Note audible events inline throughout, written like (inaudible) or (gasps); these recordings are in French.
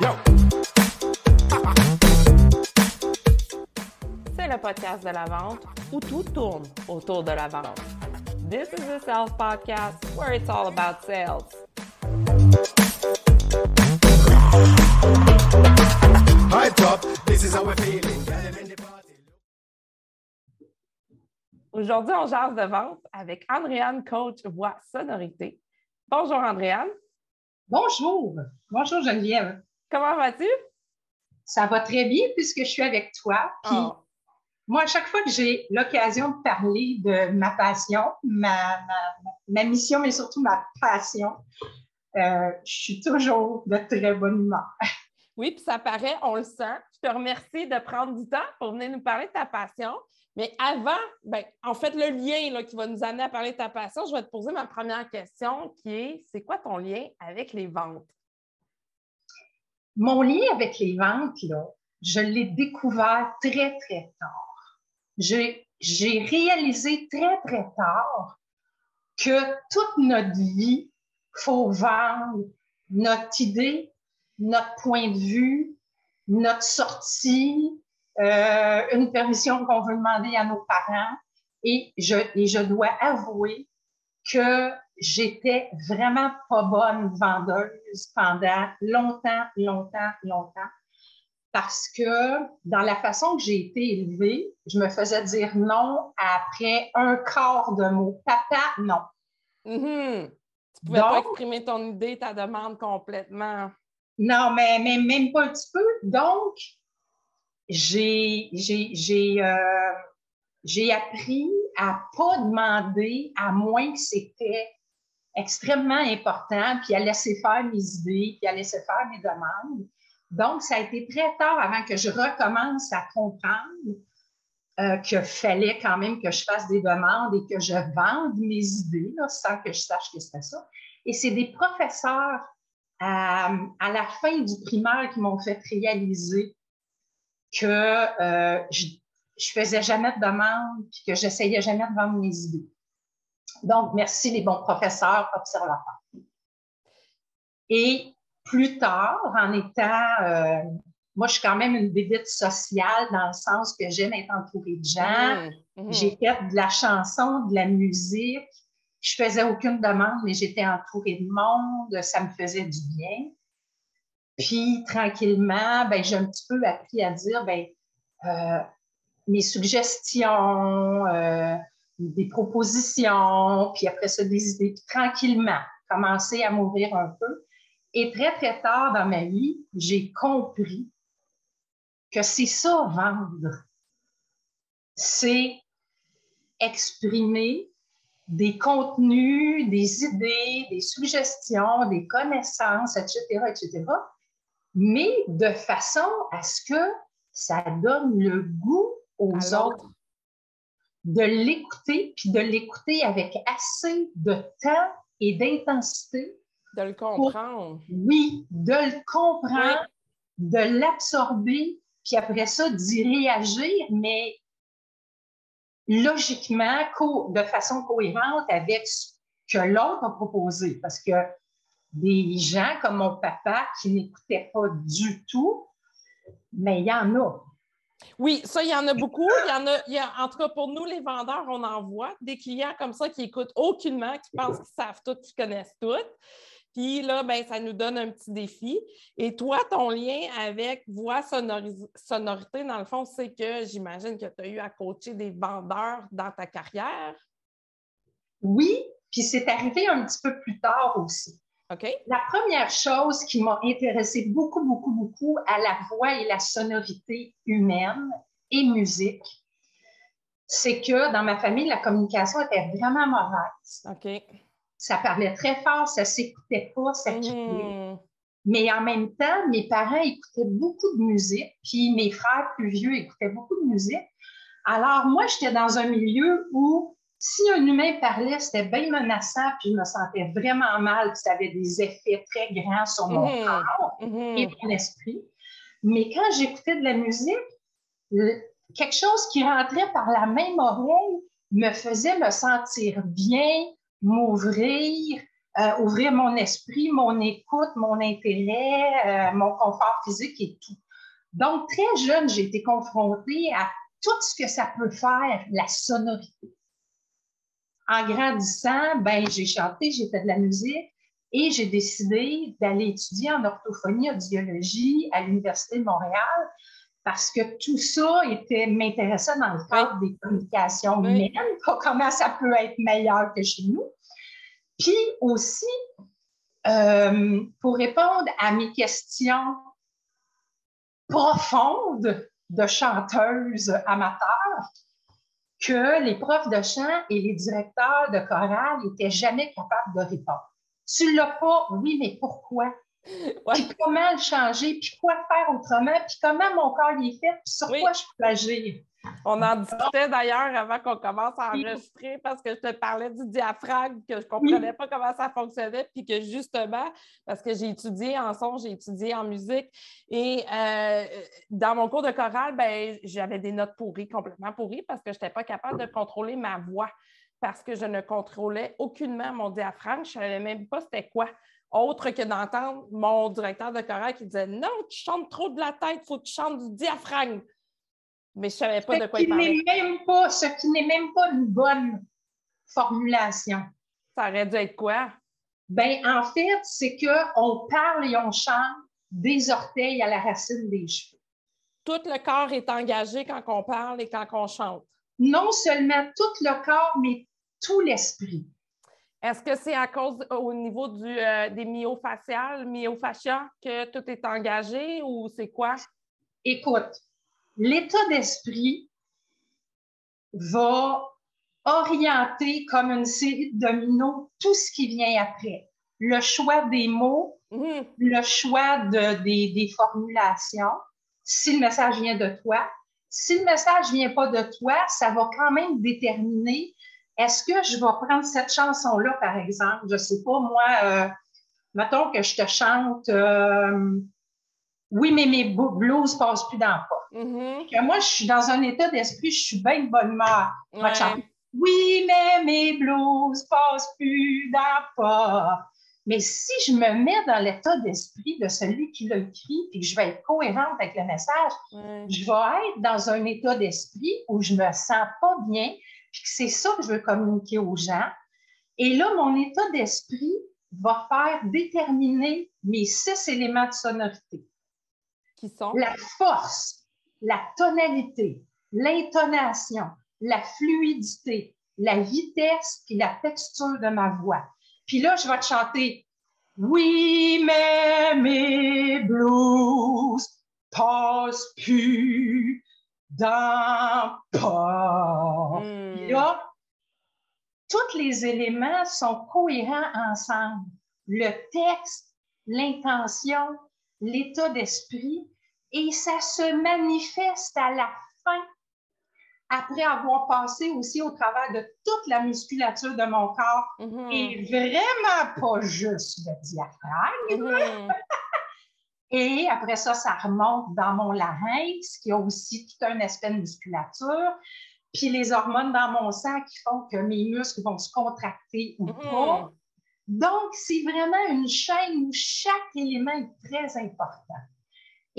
C'est le podcast de la vente où tout tourne autour de la vente. This is the sales podcast where it's all about sales. Aujourd'hui, on jase de vente avec Andréane, coach voix sonorité. Bonjour Andréane. Bonjour. Bonjour Geneviève. Comment vas-tu? Ça va très bien puisque je suis avec toi. Puis Oh. moi, à chaque fois que j'ai l'occasion de parler de ma passion, ma, ma- ma mission, mais surtout ma passion, euh, je suis toujours de très bonne humeur. Oui, puis ça paraît, on le sent. Je te remercie de prendre du temps pour venir nous parler de ta passion. Mais avant, ben, en fait, le lien là, qui va nous amener à parler de ta passion, je vais te poser ma première question qui est c'est quoi ton lien avec les ventes? Mon lien avec les ventes, là, je l'ai découvert très, très tard. J'ai réalisé très, très tard que toute notre vie, faut vendre notre idée, notre point de vue, notre sortie, euh, une permission qu'on veut demander à nos parents. Et je dois avouer que j'étais vraiment pas bonne vendeuse pendant longtemps, longtemps, longtemps. Parce que dans la façon que j'ai été élevée, je me faisais dire non après un quart de mot. Papa, non. Mhm. Tu pouvais pas exprimer ton idée, ta demande complètement. Non, mais, mais même pas un petit peu. Donc, j'ai, euh, j'ai appris à pas demander à moins que c'était extrêmement important, puis à laisser faire mes idées, puis à laisser faire mes demandes. Donc, ça a été très tard avant que je recommence à comprendre euh, qu'il fallait quand même que je fasse des demandes et que je vende mes idées sans que je sache que c'était ça. Et c'est des professeurs à, à la fin du primaire qui m'ont fait réaliser que euh, je, je faisais jamais de demande puis que j'essayais jamais de vendre mes idées. Donc, merci les bons professeurs observateurs. Et plus tard, en étant, euh, moi, je suis quand même une bébête sociale dans le sens que j'aime être entourée de gens. Mhm. Mhm. J'ai fait de la chanson, de la musique. Je faisais aucune demande, mais j'étais entourée de monde. Ça me faisait du bien. Puis, tranquillement, ben, j'ai un petit peu appris à dire, ben, euh, mes suggestions, euh, des propositions, puis après ça, des idées. Puis, tranquillement, commencer à m'ouvrir un peu. Et très, très tard dans ma vie, j'ai compris que c'est ça, vendre. C'est exprimer des contenus, des idées, des suggestions, des connaissances, etc., etc., mais de façon à ce que ça donne le goût aux autres de l'écouter, puis de l'écouter avec assez de temps et d'intensité De le comprendre. oui, de le comprendre, de l'absorber, puis après ça, d'y réagir, mais logiquement, de façon cohérente avec ce que l'autre a proposé. Parce que des gens comme mon papa qui n'écoutaient pas du tout, mais il y en a. Oui, ça, il y en a beaucoup. Il y en a, il y a, en tout cas, pour nous, les vendeurs, on en voit des clients comme ça qui écoutent aucunement, qui pensent qu'ils savent tout, qu'ils connaissent tout. Puis là, ben, ça nous donne un petit défi. Et toi, ton lien avec voix sonorité, dans le fond, c'est que j'imagine que tu as eu à coacher des vendeurs dans ta carrière. Oui, puis c'est arrivé un petit peu plus tard aussi. La première chose qui m'a intéressée beaucoup, beaucoup, beaucoup à la voix et la sonorité humaine et musique, c'est que dans ma famille, la communication était vraiment mauvaise. Ça parlait très fort, ça s'écoutait pas, ça criait. Mhm. Mais en même temps, mes parents écoutaient beaucoup de musique, puis mes frères plus vieux écoutaient beaucoup de musique. Alors moi, j'étais dans un milieu où si un humain parlait, c'était bien menaçant, puis je me sentais vraiment mal, puis ça avait des effets très grands sur mon Mhm. corps Mhm. et mon esprit. Mais quand j'écoutais de la musique, le- quelque chose qui rentrait par la même oreille me faisait me sentir bien, m'ouvrir, euh, ouvrir mon esprit, mon écoute, mon intérêt, euh, mon confort physique et tout. Donc, très jeune, j'ai été confrontée à tout ce que ça peut faire, la sonorité. En grandissant, ben, j'ai chanté, j'ai fait de la musique et j'ai décidé d'aller étudier en orthophonie audiologie à l'Université de Montréal parce que tout ça était m'intéressait dans le cadre des communications humaines, comment ça peut être meilleur que chez nous. Puis aussi, euh, pour répondre à mes questions profondes de chanteuse amateur, que les profs de chant et les directeurs de chorale n'étaient jamais capables de répondre. Tu l'as pas, oui, mais pourquoi? Puis comment le changer, puis quoi faire autrement, puis comment mon corps y est fait, puis sur quoi je peux agir? On en discutait d'ailleurs avant qu'on commence à enregistrer parce que je te parlais du diaphragme, que je ne comprenais pas comment ça fonctionnait, puis que justement, parce que j'ai étudié en son, j'ai étudié en musique, et euh, dans mon cours de chorale, ben, j'avais des notes pourries, complètement pourries, parce que je n'étais pas capable de contrôler ma voix, parce que je ne contrôlais aucunement mon diaphragme, je ne savais même pas c'était quoi autre que d'entendre mon directeur de chorale qui disait Non, tu chantes trop de la tête, il faut que tu chantes du diaphragme. Mais je ne savais pas de quoi il parlait. Même pas, ce qui n'est même pas une bonne formulation. Ça aurait dû être quoi? Ben, en fait, c'est qu'on parle et on chante des orteils à la racine des cheveux. Tout le corps est engagé quand on parle et quand on chante. Non seulement tout le corps, mais tout l'esprit. Est-ce que c'est à cause au niveau du, euh, des myofaciales, myofascia, que tout est engagé ou c'est quoi? Écoute, l'état d'esprit va orienter comme une série de dominos tout ce qui vient après. Le choix des mots, mhm. le choix de, des, des, formulations, si le message vient de toi. Si le message vient pas de toi, ça va quand même déterminer est-ce que je vais prendre cette chanson-là, par exemple? Je sais pas, moi, euh, mettons que je te chante euh, Oui, mais mes blues passent plus dans le Mm-hmm. moi, je suis dans un état d'esprit, je suis bien de bonne humeur. Oui, mais mes blues passent plus dans le pas. Mais si je me mets dans l'état d'esprit de celui qui l'a écrit, puis que je vais être cohérente avec le message, je vais être dans un état d'esprit où je me sens pas bien, puis c'est ça que je veux communiquer aux gens. Et là, mon état d'esprit va faire déterminer mes six éléments de sonorité. Qui sont? La force, la tonalité, l'intonation, la fluidité, la vitesse et la texture de ma voix. Puis là, je vais te chanter Oui, mais mes blues passent plus dans pas. Hmm. Là, tous les éléments sont cohérents ensemble. Le texte, l'intention, l'état d'esprit, et ça se manifeste à la fin, après avoir passé aussi au travers de toute la musculature de mon corps, mm-hmm. et vraiment pas juste le diaphragme. Mm-hmm. (laughs) Et après ça, ça remonte dans mon larynx, qui a aussi tout un aspect de musculature. Puis les hormones dans mon sang qui font que mes muscles vont se contracter ou mm-hmm. pas. Donc, c'est vraiment une chaîne où chaque élément est très important.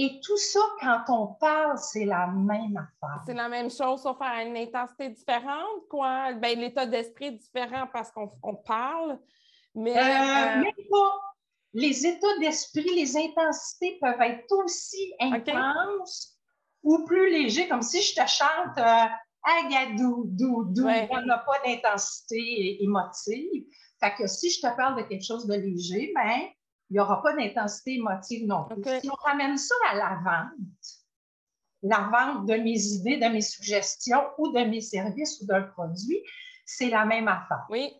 Et tout ça, quand on parle, c'est la même affaire. C'est la même chose, sauf à une intensité différente, quoi. Ben, l'état d'esprit est différent parce qu'on parle. Mais, euh, euh, Même pas les états d'esprit, les intensités peuvent être aussi intenses ou plus légers, comme si je te chante euh, Agadou, dou, dou, il n'y a pas d'intensité émotive. Fait que si je te parle de quelque chose de léger, ben, il n'y aura pas d'intensité émotive non plus. Si on ramène ça à la vente, la vente de mes idées, de mes suggestions ou de mes services ou d'un produit, c'est la même affaire. Oui.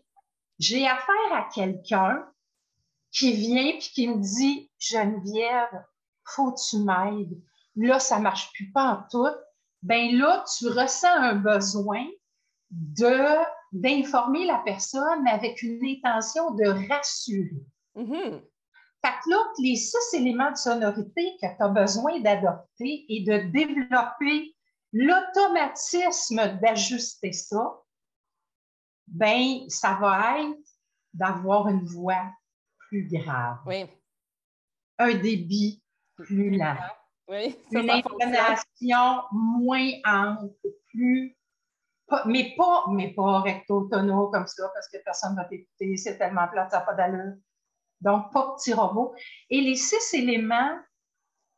J'ai affaire à quelqu'un qui vient et qui me dit Geneviève, faut que tu m'aides. Là, ça marche plus pas en tout. Ben là, tu ressens un besoin de d'informer la personne avec une intention de rassurer. Mm-hmm. Fait que là, les six éléments de sonorité que tu as besoin d'adopter et de développer l'automatisme d'ajuster ça, ben ça va être d'avoir une voix plus grave. Oui. Un débit plus lent. Oui, une intonation moins ample, plus. mais pas, mais pas recto tono comme ça, parce que personne ne va t'écouter, c'est tellement plat, ça n'a pas d'allure. Donc, pas petit robot. Et les six éléments,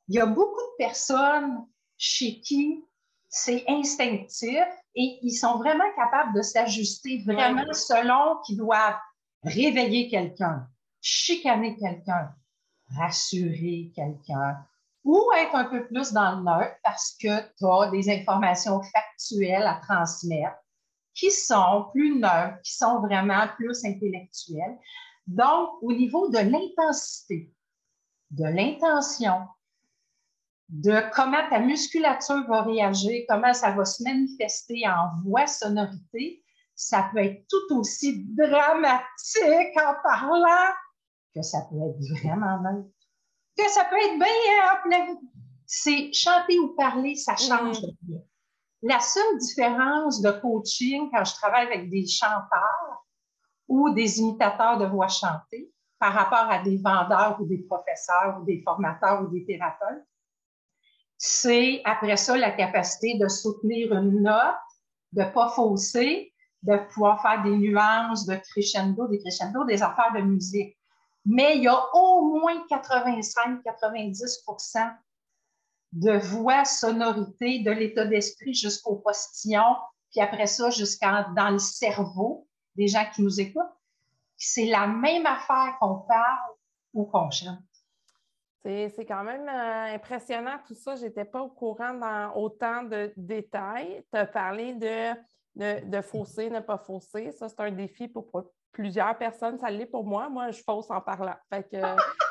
il y a beaucoup de personnes chez qui c'est instinctif et ils sont vraiment capables de s'ajuster vraiment selon qu'ils doivent réveiller quelqu'un, chicaner quelqu'un, rassurer quelqu'un ou être un peu plus dans le neutre parce que tu as des informations factuelles à transmettre qui sont plus neutres, qui sont vraiment plus intellectuelles. Donc, au niveau de l'intensité, de l'intention, de comment ta musculature va réagir, comment ça va se manifester en voix, sonorité, ça peut être tout aussi dramatique en parlant que ça peut être vraiment neutre. Que ça peut être bien C'est chanter ou parler, ça change mm. La seule différence de coaching quand je travaille avec des chanteurs ou des imitateurs de voix chantée par rapport à des vendeurs ou des professeurs ou des formateurs ou des thérapeutes, c'est après ça la capacité de soutenir une note, de ne pas fausser, de pouvoir faire des nuances, de crescendo, des crescendo, des affaires de musique. Mais il y a au moins 85-90% de voix, sonorité, de l'état d'esprit jusqu'au postillon, puis après ça, jusqu'à dans le cerveau des gens qui nous écoutent. C'est la même affaire qu'on parle ou qu'on chante. C'est quand même euh, impressionnant tout ça. Je n'étais pas au courant dans autant de détails. Tu as parlé de, de, de, fausser, ne pas fausser. Ça, c'est un défi pour, plusieurs personnes. Ça l'est pour moi. Moi, je fausse en parlant. Fait que... (laughs)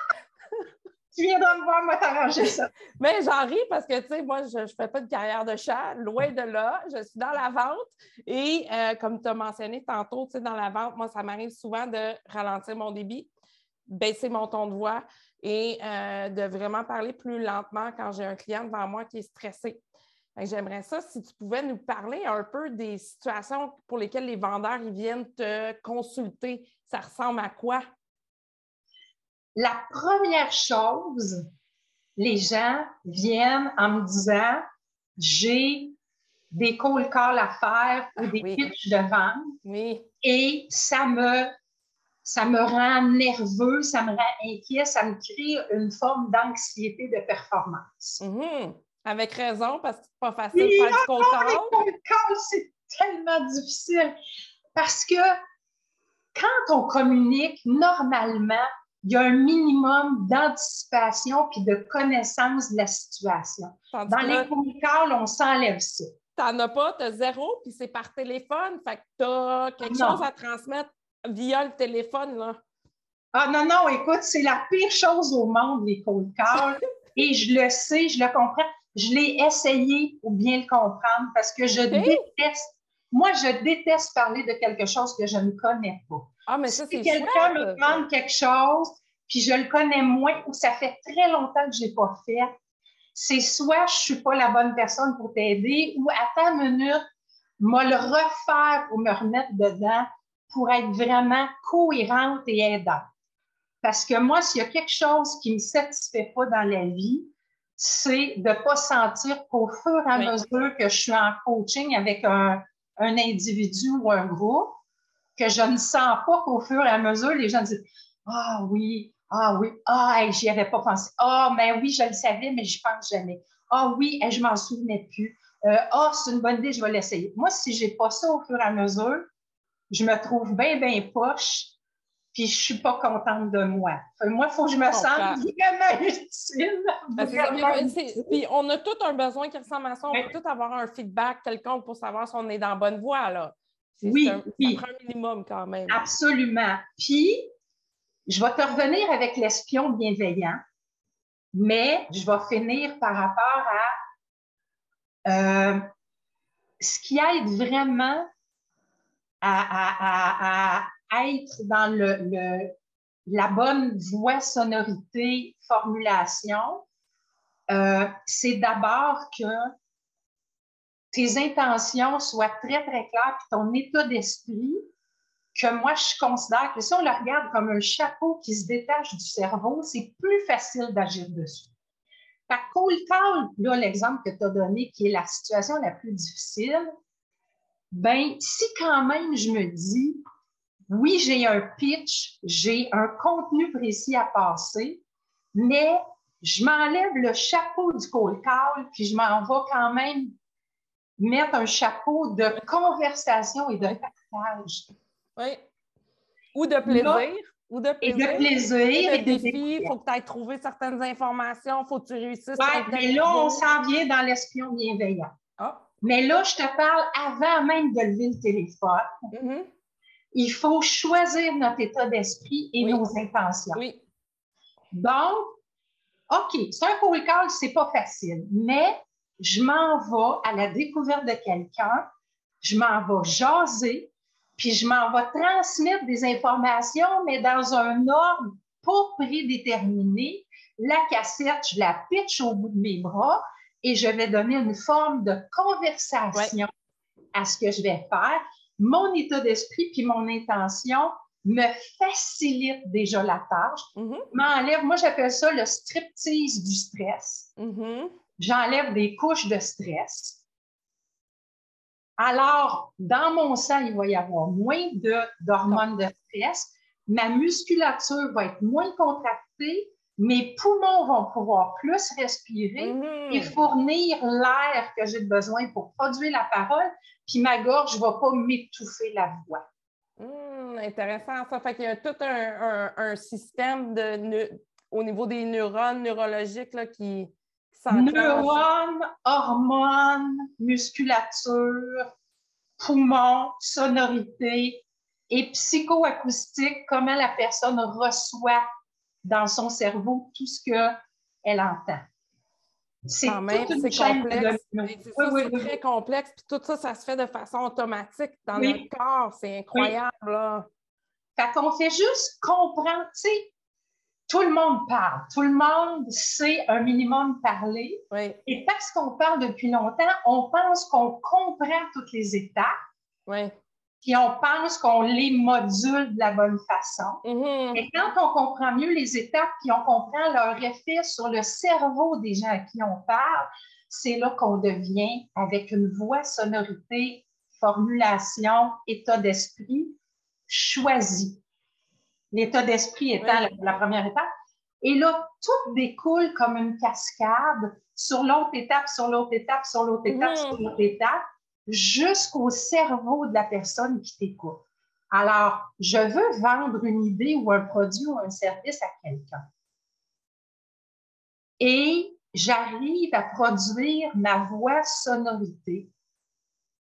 tu viendras me voir, moi, t'arranger ça. Mais j'en ris parce que, tu sais, moi, je ne fais pas de carrière de chat, loin de là. Je suis dans la vente. Et euh, comme tu as mentionné tantôt, tu sais, dans la vente, moi, ça m'arrive souvent de ralentir mon débit, baisser mon ton de voix et euh, de vraiment parler plus lentement quand j'ai un client devant moi qui est stressé. J'aimerais ça si tu pouvais nous parler un peu des situations pour lesquelles les vendeurs ils viennent te consulter. Ça ressemble à quoi? La première chose, les gens viennent en me disant j'ai des call calls à faire ou des pitches de vente. Oui. Et ça me ça me rend nerveux, ça me rend inquiet, ça me crée une forme d'anxiété de performance. Mm-hmm. Avec raison, parce que c'est pas facile de faire du cold c'est tellement difficile. Parce que quand on communique, normalement, il y a un minimum d'anticipation puis de connaissance de la situation. Dans les cold on s'enlève ça. T'en as pas, tu as zéro, puis c'est par téléphone. Fait que tu as quelque chose à transmettre via le téléphone, là. Ah non, non, écoute, c'est la pire chose au monde, les cold calls. (laughs) et je le sais, je le comprends. Je l'ai essayé pour bien le comprendre parce que je déteste. Moi, je déteste parler de quelque chose que je ne connais pas. Ah, mais ça, si quelqu'un me demande quelque chose, puis je le connais moins ou ça fait très longtemps que je n'ai pas fait, c'est soit je ne suis pas la bonne personne pour t'aider ou à ta minute, me le refaire pour me remettre dedans pour être vraiment cohérente et aidante. Parce que moi, s'il y a quelque chose qui ne me satisfait pas dans la vie, c'est de ne pas sentir qu'au fur et à mesure que je suis en coaching avec un, un, individu ou un groupe, que je ne sens pas qu'au fur et à mesure, les gens disent Ah oui, ah oui, ah, j'y avais pas pensé. Ah, mais oui, je le savais, mais je pense jamais. Ah oui, je m'en souvenais plus. Euh, ah, c'est une bonne idée, je vais l'essayer. Moi, si j'ai pas ça au fur et à mesure, je me trouve bien, bien poche, puis je suis pas contente de moi. Moi, il faut que je me sente vraiment (laughs) utile. Puis on a tout un besoin qui ressemble à ça. On peut tout avoir un feedback quelconque pour savoir si on est dans la bonne voie, là. Oui, un, oui. un minimum quand même. Absolument. Puis, je vais te revenir avec l'espion bienveillant, mais je vais finir par rapport à euh, ce qui aide vraiment à, être dans le, la bonne voix, sonorité, formulation, euh, c'est d'abord que tes intentions soient très, très claires, puis ton état d'esprit que moi, je considère que si on le regarde comme un chapeau qui se détache du cerveau, c'est plus facile d'agir dessus. Par cold call, là, l'exemple que tu as donné, qui est la situation la plus difficile, ben, si quand même je me dis, oui, j'ai un pitch, j'ai un contenu précis à passer, mais je m'enlève le chapeau du cold call, puis je m'en vais quand même mettre un chapeau de conversation et de partage. Oui. Ou de plaisir. ou de plaisir. Et de plaisir. Et de défi, il faut que tu ailles trouver certaines informations, il faut que tu réussisses. Oui, mais là, on s'en vient dans l'espion bienveillant. Ah. Mais là, je te parle avant même de lever le téléphone. Mm-hmm. Il faut choisir notre état d'esprit et nos intentions. Oui. Donc, OK, c'est un cold call, c'est pas facile, mais je m'en vais à la découverte de quelqu'un, je m'en vais jaser, puis je m'en vais transmettre des informations, mais dans un ordre pas prédéterminé. La cassette, je la pitch au bout de mes bras et je vais donner une forme de conversation à ce que je vais faire. Mon état d'esprit puis mon intention me facilite déjà la tâche, mm-hmm. m'enlève, moi j'appelle ça le striptease du stress. Mm-hmm. J'enlève des couches de stress. Alors, dans mon sang, il va y avoir moins d'hormones de, stress. Ma musculature va être moins contractée. Mes poumons vont pouvoir plus respirer mm-hmm. et fournir l'air que j'ai besoin pour produire la parole. Puis ma gorge ne va pas m'étouffer la voix. Hmm, intéressant ça. Fait qu'il y a tout un, système de, au niveau des neurones neurologiques là, qui, Neurones, hormones, musculature, poumons, sonorité et psychoacoustique, comment la personne reçoit dans son cerveau tout ce qu'elle entend. C'est complexe. C'est très complexe. Puis tout ça, ça se fait de façon automatique dans notre corps. C'est incroyable. Là. Fait qu'on fait juste comprendre, tu sais, tout le monde parle, tout le monde sait un minimum parler. Et parce qu'on parle depuis longtemps, on pense qu'on comprend toutes les étapes. Oui. Puis on pense qu'on les module de la bonne façon. Mm-hmm. Et quand on comprend mieux les étapes, puis on comprend leur effet sur le cerveau des gens à qui on parle, c'est là qu'on devient, avec une voix, sonorité, formulation, état d'esprit, choisi l'état d'esprit étant la, première étape. Et là, tout découle comme une cascade sur l'autre étape, sur l'autre étape, sur l'autre étape, sur mmh. l'autre étape, jusqu'au cerveau de la personne qui t'écoute. Alors, je veux vendre une idée ou un produit ou un service à quelqu'un. Et j'arrive à produire ma voix sonorité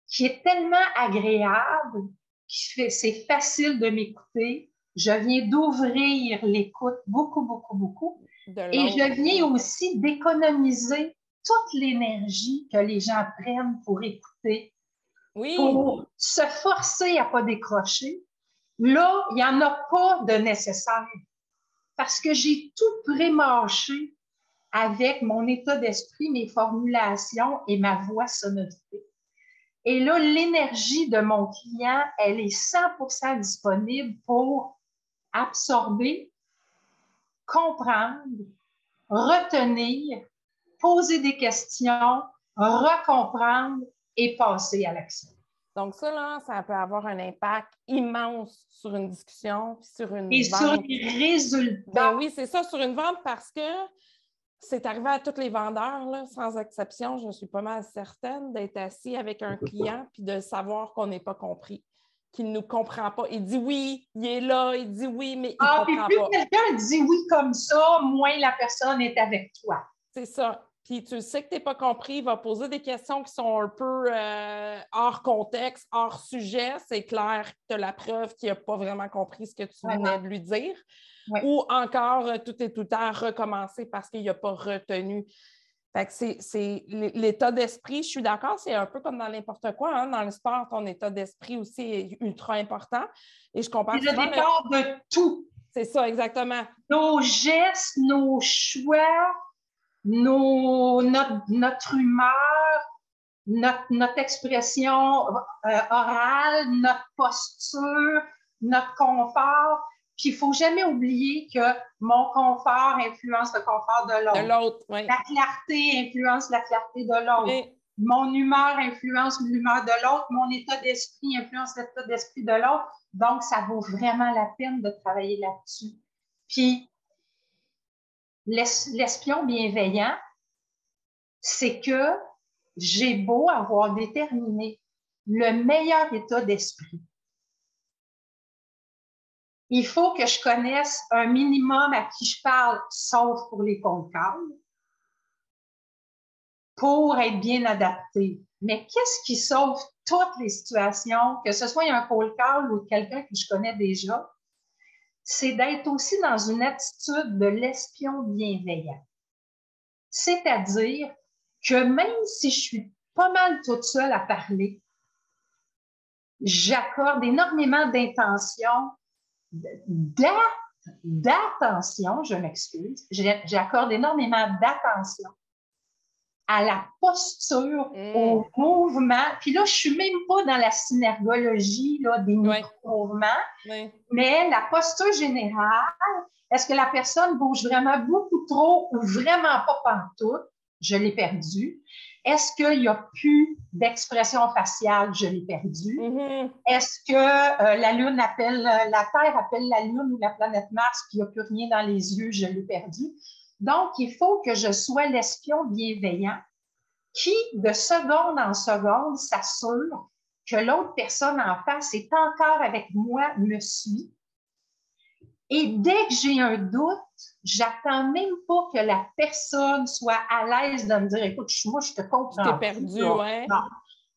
qui est tellement agréable, qui fait, c'est facile de m'écouter, je viens d'ouvrir l'écoute beaucoup, beaucoup, beaucoup. Et je viens aussi d'économiser toute l'énergie que les gens prennent pour écouter, oui. pour se forcer à pas décrocher. Là, il n'y en a pas de nécessaire parce que j'ai tout prémarché avec mon état d'esprit, mes formulations et ma voix sonorité. Et là, l'énergie de mon client, elle est 100% disponible pour absorber, comprendre, retenir, poser des questions, recomprendre et passer à l'action. Donc, ça, là, ça peut avoir un impact immense sur une discussion, sur une Et sur les résultats. Ben oui, c'est ça, sur une vente parce que c'est arrivé à tous les vendeurs, là, sans exception, je suis pas mal certaine d'être assis avec un client puis de savoir qu'on n'est pas compris qu'il ne nous comprend pas. Il dit oui, il est là, il dit oui, mais il ne ah, comprend plus pas. quelqu'un dit oui comme ça, moins la personne est avec toi. C'est ça. Puis tu sais que tu n'es pas compris, il va poser des questions qui sont un peu euh, hors contexte, hors sujet. C'est clair que tu as la preuve qu'il n'a pas vraiment compris ce que tu venais de lui dire. Ou encore, euh, tout est tout à recommencer parce qu'il n'a pas retenu c'est l'état d'esprit, je suis d'accord, c'est un peu comme dans n'importe quoi. Hein. Dans le sport, ton état d'esprit aussi est ultra important. Et je compare. C'est le départ de tout. C'est ça, exactement. Nos gestes, nos choix, nos, notre, humeur, notre, notre expression euh, orale, notre posture, notre confort. Puis il faut jamais oublier que mon confort influence le confort de l'autre. De l'autre, oui. La clarté influence la clarté de l'autre. Mon humeur influence l'humeur de l'autre. Mon état d'esprit influence l'état d'esprit de l'autre. Donc, ça vaut vraiment la peine de travailler là-dessus. Puis, l'espion bienveillant, c'est que j'ai beau avoir déterminé le meilleur état d'esprit. Il faut que je connaisse un minimum à qui je parle, sauf pour les comptes pour être bien adapté. Mais qu'est-ce qui sauve toutes les situations, que ce soit un cold call ou quelqu'un que je connais déjà? C'est d'être aussi dans une attitude de l'espion bienveillant. C'est-à-dire que même si je suis pas mal toute seule à parler, j'accorde énormément d'intention, d'attention, je m'excuse, j'accorde énormément d'attention à la posture, mm. au mouvement. Puis là, je suis même pas dans la synergologie là, des mouvements, mais la posture générale, est-ce que la personne bouge vraiment beaucoup trop ou vraiment pas pantoute? Je l'ai perdu. Est-ce qu'il n'y a plus d'expression faciale? Je l'ai perdu? Mm-hmm. Est-ce que euh, la Lune appelle, la Terre appelle la Lune ou la planète Mars, puis il n'y a plus rien dans les yeux? Je l'ai perdu? Donc, il faut que je sois l'espion bienveillant qui, de seconde en seconde, s'assure que l'autre personne en face est encore avec moi, me suit. Et dès que j'ai un doute, j'attends même pas que la personne soit à l'aise de me dire Écoute, moi, je te comprends. Tu t'es perdu, ouais.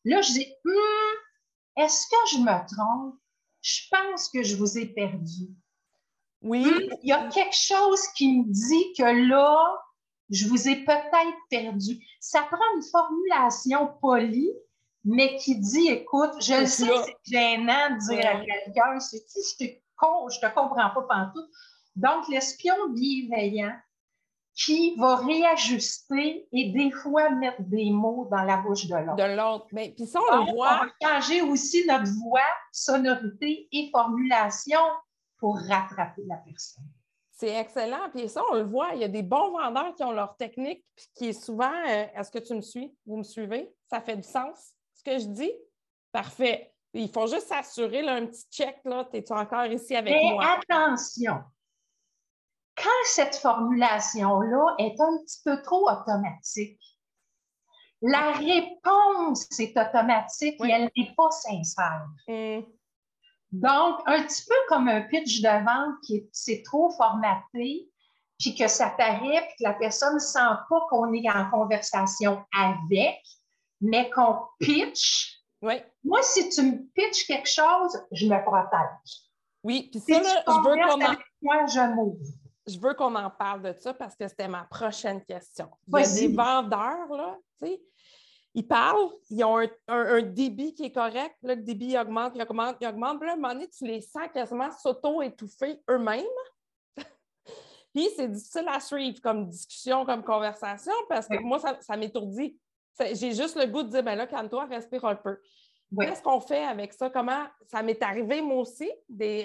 Là, je dis hum, Est-ce que je me trompe? Je pense que je vous ai perdu. Oui. Hum, il y a quelque chose qui me dit que là, je vous ai peut-être perdu. Ça prend une formulation polie, mais qui dit, écoute, je le sais, c'est gênant de dire à quelqu'un, c'est je je te comprends pas pantoute. Donc, l'espion bienveillant qui va réajuster et des fois mettre des mots dans la bouche de l'autre. De l'autre. Mais puis ça, on le voit. On va changer aussi notre voix, sonorité et formulation pour rattraper la personne. C'est excellent. Puis ça, on le voit, il y a des bons vendeurs qui ont leur technique, puis qui est souvent euh, Est-ce que tu me suis? Vous me suivez? Ça fait du sens, ce que je dis? Parfait. Il faut juste s'assurer, un petit check, là, es-tu encore ici avec Mais moi? attention! Quand cette formulation-là est un petit peu trop automatique, la réponse est automatique et elle n'est pas sincère. Hum. Donc, un petit peu comme un pitch de vente qui est, trop formaté, puis que ça paraît, puis que la personne ne sent pas qu'on est en conversation avec, mais qu'on pitch. Oui. Moi, si tu me pitches quelque chose, je me protège. Oui, puis ça, je veux qu'on en... Moi, je Je veux qu'on en parle de ça parce que c'était ma prochaine question. Il y a des vendeurs, là, tu sais, ils parlent, ils ont un, débit qui est correct, le débit augmente, il augmente, il augmente. Puis là, à un moment donné, tu les sens quasiment s'auto-étouffer eux-mêmes. (laughs) Puis c'est difficile à suivre comme discussion, comme conversation, parce que moi, ça, m'étourdit. J'ai juste le goût de dire, ben là, calme-toi, respire un peu. Qu'est-ce qu'on fait avec ça? Comment ça m'est arrivé moi aussi,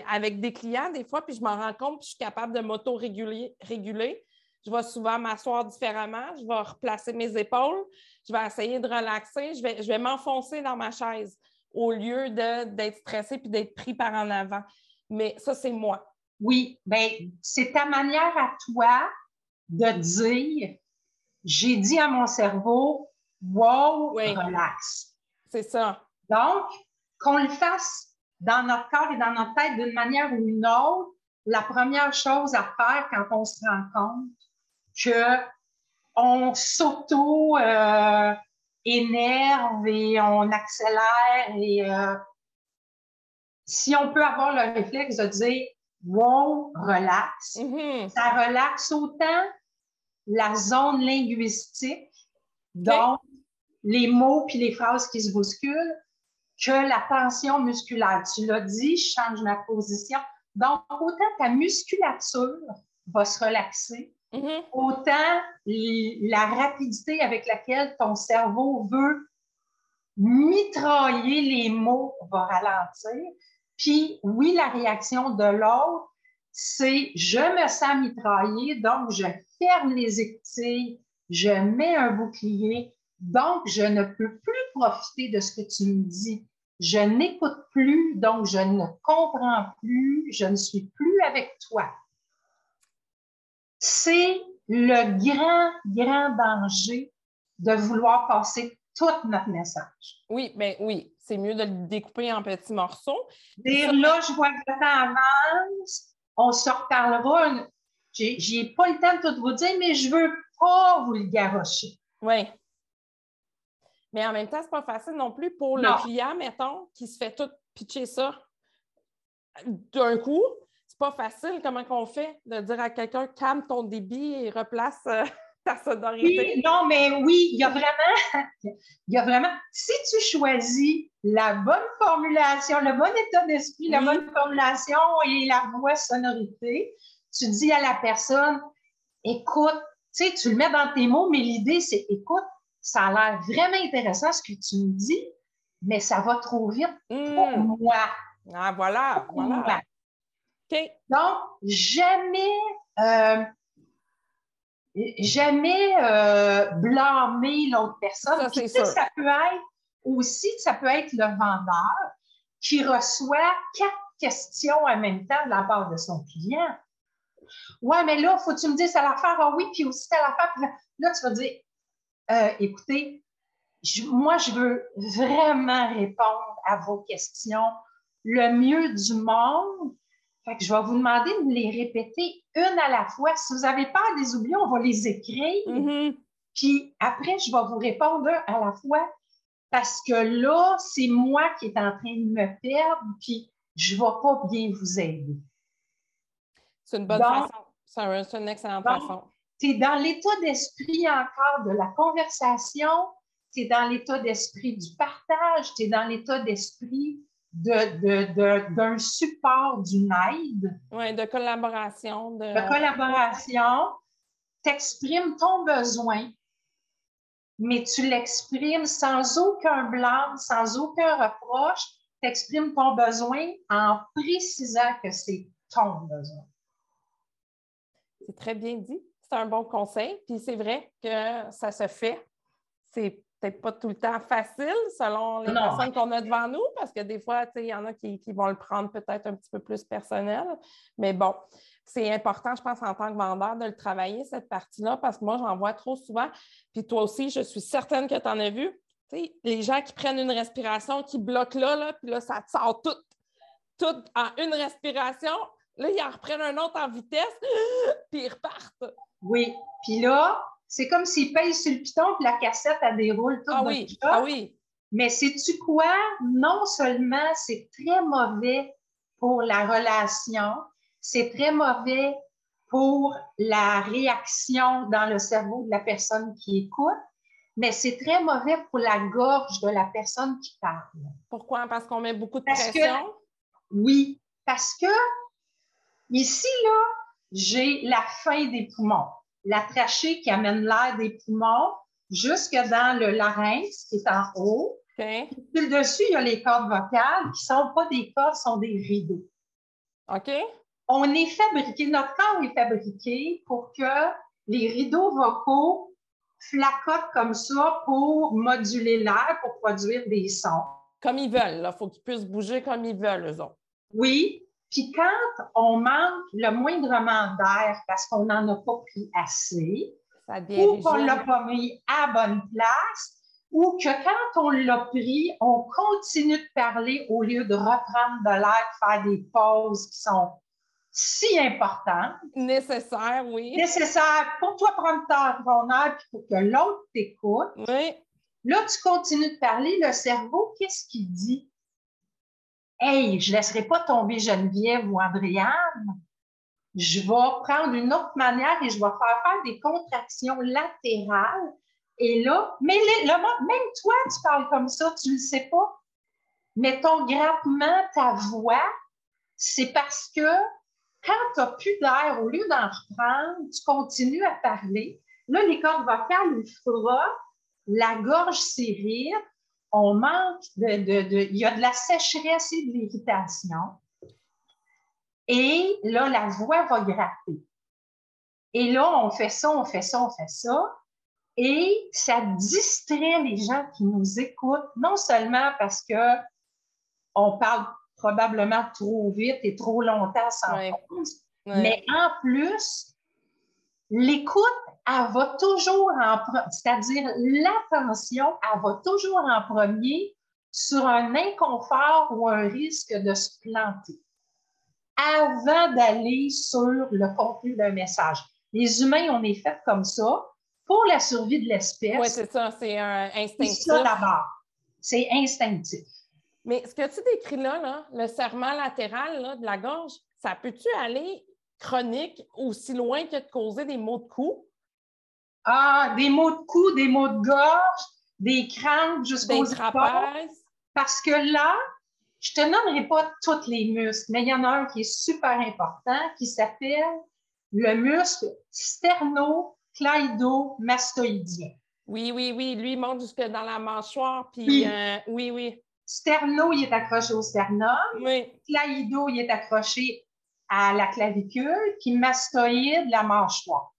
avec des clients des fois, puis je m'en rends compte, puis je suis capable de m'auto-réguler. Réguler je vais souvent m'asseoir différemment, je vais replacer mes épaules, je vais essayer de relaxer, je vais, je vais m'enfoncer dans ma chaise au lieu d'être stressé puis d'être pris par en avant. Mais ça, c'est moi. Oui, bien, c'est ta manière à toi de dire j'ai dit à mon cerveau, wow, relax. C'est ça. Donc, qu'on le fasse dans notre corps et dans notre tête d'une manière ou une autre, la première chose à faire quand on se rend compte qu'on s'auto-énerve et on accélère. Et euh, si on peut avoir le réflexe de dire wow, relax, mm-hmm. ça relaxe autant la zone linguistique, donc les mots puis les phrases qui se bousculent, que la tension musculaire. Tu l'as dit, je change ma position. Donc, autant ta musculature va se relaxer, Mm-hmm. Autant la rapidité avec laquelle ton cerveau veut mitrailler les mots va ralentir. Puis oui, la réaction de l'autre, c'est je me sens mitraillée, donc je ferme les écoutilles, je mets un bouclier, donc je ne peux plus profiter de ce que tu me dis. Je n'écoute plus, donc je ne comprends plus, je ne suis plus avec toi. C'est le grand, grand danger de vouloir passer tout notre message. Oui, bien oui, c'est mieux de le découper en petits morceaux. Dire là, je vois que le temps avance, on se reparlera. J'ai pas le temps de tout vous dire, mais je veux pas vous le garocher. Oui. Mais en même temps, c'est pas facile non plus pour le client, mettons, qui se fait tout pitcher ça d'un coup. C'est pas facile comment qu'on fait de dire à quelqu'un calme ton débit et replace euh, (laughs) ta sonorité. Oui, non, mais oui, il y a vraiment, (laughs) il y a vraiment, si tu choisis la bonne formulation, le bon état d'esprit, la bonne formulation et la voix sonorité, tu dis à la personne, écoute, tu sais, tu le mets dans tes mots, mais l'idée, c'est écoute, ça a l'air vraiment intéressant ce que tu me dis, mais ça va trop vite pour hmm. moi. Ah, voilà, voilà. Donc, jamais, euh, jamais euh, blâmer l'autre personne. Ça, ça peut être aussi, ça peut être le vendeur qui reçoit quatre questions en même temps de la part de son client. Ouais, mais là, faut que tu me dises à l'affaire, ah oui, puis aussi à l'affaire. Là, tu vas dire, euh, écoutez, moi, je veux vraiment répondre à vos questions le mieux du monde. Fait que je vais vous demander de les répéter une à la fois. Si vous avez peur des oublier, on va les écrire. Mm-hmm. Puis après, je vais vous répondre un à la fois parce que là, c'est moi qui est en train de me perdre, puis je ne vais pas bien vous aider. C'est une bonne façon. C'est une excellente façon tu es dans l'état d'esprit encore de la conversation, tu es dans l'état d'esprit du partage, tu es dans l'état d'esprit d'un de, de, support, d'une aide. Oui, de collaboration. De, de collaboration. Tu exprimes ton besoin, mais tu l'exprimes sans aucun blâme, sans aucun reproche. Tu exprimes ton besoin en précisant que c'est ton besoin. C'est très bien dit c'est un bon conseil. Puis c'est vrai que ça se fait. C'est peut-être pas tout le temps facile selon les personnes qu'on a devant nous, parce que des fois, il y en a qui, vont le prendre peut-être un petit peu plus personnel. Mais bon, c'est important, je pense, en tant que vendeur, de le travailler, cette partie-là, parce que moi, j'en vois trop souvent. Puis toi aussi, je suis certaine que tu en as vu. les gens qui prennent une respiration, qui bloquent là, là puis là, ça sort tout, tout en une respiration. Là, ils en reprennent un autre en vitesse, (gasps) puis ils repartent. Oui. Puis là, c'est comme s'il payent sur le piton puis la cassette, elle déroule tout ah oui, ah oui. Mais sais-tu quoi? Non seulement c'est très mauvais pour la relation, c'est très mauvais pour la réaction dans le cerveau de la personne qui écoute, mais c'est très mauvais pour la gorge de la personne qui parle. Pourquoi? Parce qu'on met beaucoup de pression? oui, parce que ici, là, j'ai la fin des poumons, la trachée qui amène l'air des poumons jusque dans le larynx qui est en haut. Puis le dessus, il y a les cordes vocales qui ne sont pas des cordes, sont des rideaux. OK. On est fabriqué, notre corps est fabriqué pour que les rideaux vocaux flacotent comme ça pour moduler l'air, pour produire des sons. Comme ils veulent, il faut qu'ils puissent bouger comme ils veulent, eux autres. Oui, puis quand on manque le moindrement d'air parce qu'on n'en a pas pris assez, ou qu'on ne l'a pas mis à bonne place, ou que quand on l'a pris, on continue de parler au lieu de reprendre de l'air, faire des pauses qui sont si importantes. Nécessaires, oui. Nécessaires pour toi prendre ton air puis pour que l'autre t'écoute. Oui. Là, tu continues de parler, le cerveau, qu'est-ce qu'il dit? Hey, je ne laisserai pas tomber Geneviève ou Adriane. Je vais prendre une autre manière et je vais faire faire des contractions latérales. Et là, mais même toi, tu parles comme ça, tu ne le sais pas. Mais ton grattement, ta voix, c'est parce que quand tu n'as plus d'air, au lieu d'en reprendre, tu continues à parler. Là, les cordes vocales, ils la gorge s'irrite, on manque de, de, Il y a de la sécheresse et de l'irritation. Et là, la voix va gratter. Et là, on fait ça, on fait ça, on fait ça. Et ça distrait les gens qui nous écoutent, non seulement parce que on parle probablement trop vite et trop longtemps sans pause, mais en plus, l'écoute, elle va toujours en c'est-à-dire l'attention, elle va toujours en premier sur un inconfort ou un risque de se planter avant d'aller sur le contenu d'un message. Les humains, on est fait comme ça pour la survie de l'espèce. Oui, c'est ça, c'est instinctif. C'est ça d'abord. C'est instinctif. Mais ce que tu décris là, le serment latéral de la gorge, ça peut-tu aller chronique aussi loin que de causer des maux de cou? Ah, des maux de cou, des maux de gorge, des crampes jusqu'aux trapèzes? Parce que là, je te nommerai pas tous les muscles, mais il y en a un qui est super important qui s'appelle le muscle sterno-cleido-mastoïdien. Oui, oui, oui. Lui, il monte jusque dans la mâchoire. Puis, oui. Euh, oui, oui. Sterno, il est accroché au sternum. Oui. Cleido, il est accroché à la clavicule. Puis mastoïde, la mâchoire.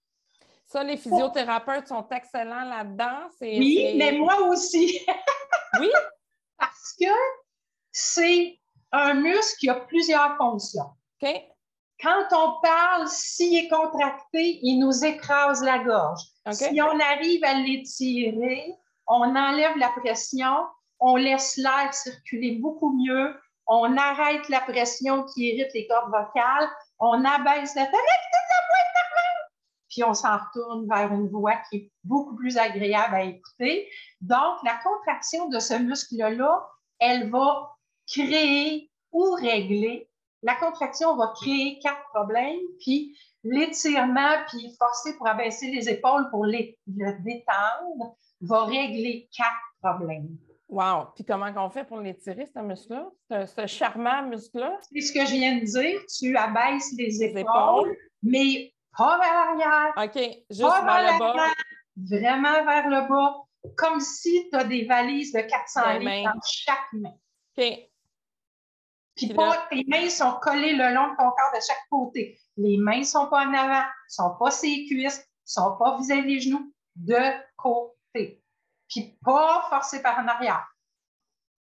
Ça, les physiothérapeutes sont excellents là-dedans. Oui, mais moi aussi. (laughs) oui? Parce que c'est un muscle qui a plusieurs fonctions. OK. Quand on parle, s'il est contracté, il nous écrase la gorge. Si on arrive à l'étirer, on enlève la pression, on laisse l'air circuler beaucoup mieux, on arrête la pression qui irrite les cordes vocales, on abaisse la puis on s'en retourne vers une voix qui est beaucoup plus agréable à écouter. Donc, la contraction de ce muscle-là, elle va créer ou régler. La contraction va créer quatre problèmes, puis l'étirement, puis forcer pour abaisser les épaules pour les, le détendre, va régler quatre problèmes. Wow! Puis comment on fait pour l'étirer, ce muscle-là, ce, charmant muscle-là? C'est ce que je viens de dire. Tu abaisses les, épaules, mais pas vers l'arrière. OK, juste vers le bas. Vraiment vers le bas, comme si tu as des valises de 400 litres dans chaque main. OK. Puis pas, tes mains sont collées le long de ton corps de chaque côté. Les mains ne sont pas en avant, ne sont pas ses cuisses, ne sont pas vis-à-vis des genoux, de côté. Puis pas forcé par en arrière.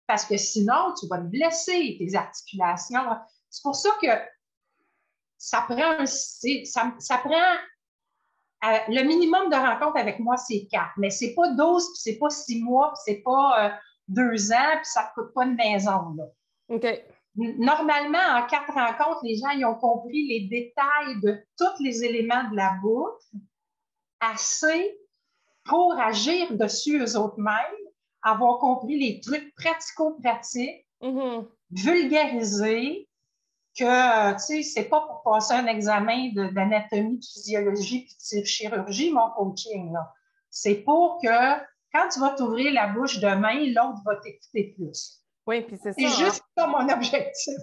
Parce que sinon, tu vas te blesser, tes articulations. C'est pour ça que ça prend, ça, ça prend euh, le minimum de rencontres avec moi, c'est quatre. Mais c'est pas 12, puis c'est pas six mois, puis c'est pas euh, deux ans, puis ça ne coûte pas une maison. Là. OK. Normalement, en quatre rencontres, les gens ils ont compris les détails de tous les éléments de la boucle assez pour agir dessus eux autres mêmes, avoir compris les trucs pratico-pratiques, mm-hmm. vulgariser, que, tu sais, c'est pas pour passer un examen d'anatomie, de, physiologie puis de chirurgie, mon coaching, là. C'est pour que quand tu vas t'ouvrir la bouche demain, l'autre va t'écouter plus. Oui, puis c'est ça. C'est hein. juste ça mon objectif.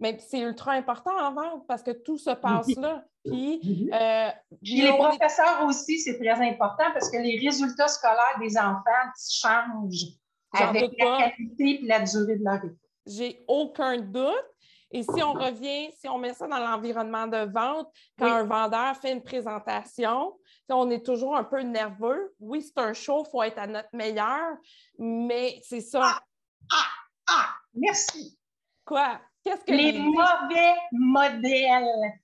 Mais c'est ultra important en vente parce que tout se passe là. (laughs) Puis, mhm. euh, les professeurs aussi, c'est très important parce que les résultats scolaires des enfants changent avec la qualité et la durée de leur vie. J'ai aucun doute. Et si on revient, si on met ça dans l'environnement de vente, quand un vendeur fait une présentation, on est toujours un peu nerveux. Oui, c'est un show, il faut être à notre meilleur, mais c'est ça. Ah, ah, ah, merci. Quoi? Qu'est-ce que les mauvais modèles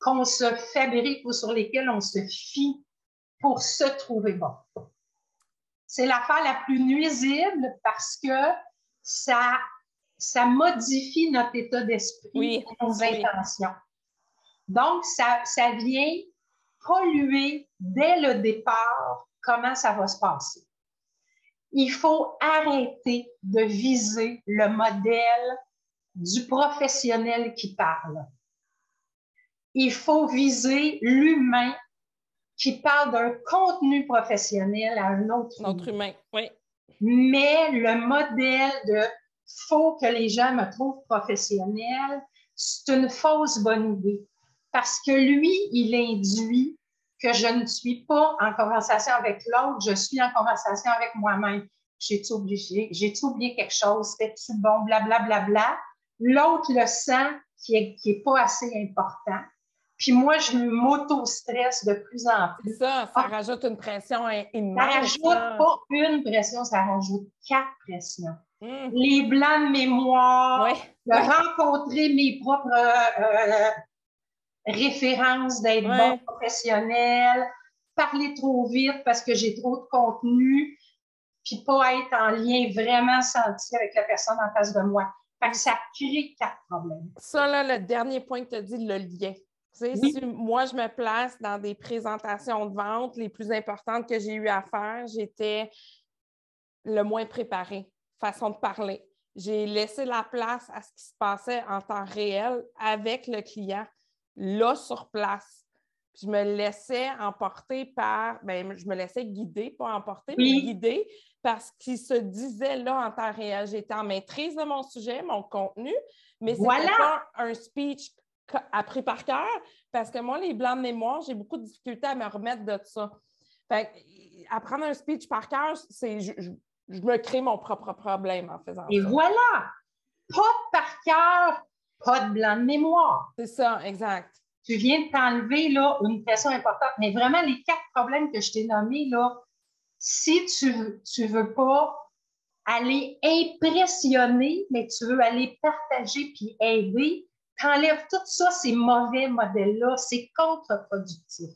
qu'on se fabrique ou sur lesquels on se fie pour se trouver bon. C'est l'affaire la plus nuisible parce que ça ça modifie notre état d'esprit et nos intentions. Donc, ça, ça vient polluer dès le départ comment ça va se passer. Il faut arrêter de viser le modèle du professionnel qui parle. Il faut viser l'humain qui parle d'un contenu professionnel à un autre, autre humain. Oui. Mais le modèle de faut que les gens me trouvent professionnel, c'est une fausse bonne idée. Parce que lui, il induit que je ne suis pas en conversation avec l'autre, je suis en conversation avec moi-même. J'ai-tu oublié, j'ai oublié quelque chose? C'était-tu bon? Blablabla. Bla, bla, bla. L'autre le sent qui est, qui est pas assez important. Puis moi, je m'auto-stresse de plus en plus. Ça, ça ah. rajoute une pression immense. Ça rajoute pas une pression, ça rajoute quatre pressions. Hum. Les blancs de mémoire, de rencontrer mes propres euh, références, d'être bon professionnel, parler trop vite parce que j'ai trop de contenu, puis pas être en lien vraiment senti avec la personne en face de moi. Fait que ça crée quatre problèmes. Ça, là, le dernier point que tu as dit, le lien. Si moi, je me place dans des présentations de vente les plus importantes que j'ai eu à faire, j'étais le moins préparée, façon de parler. J'ai laissé la place à ce qui se passait en temps réel avec le client, là sur place. Je me laissais emporter par, ben, je me laissais guider, pas emporter, mais guider parce qu'il se disait là en temps réel. J'étais en maîtrise de mon sujet, mon contenu, mais c'était voilà. pas un speech appris par cœur parce que moi, les blancs de mémoire, j'ai beaucoup de difficultés à me remettre de ça. Fait apprendre un speech par cœur, c'est je, me crée mon propre problème en faisant Et voilà! Pas par cœur, pas de blanc de mémoire. C'est ça, exact. Tu viens de t'enlever là une question importante, mais vraiment les quatre problèmes que je t'ai nommés là, si tu ne veux pas aller impressionner, mais tu veux aller partager puis aider, t'enlèves tout ça, ces mauvais modèles-là, c'est contre-productif.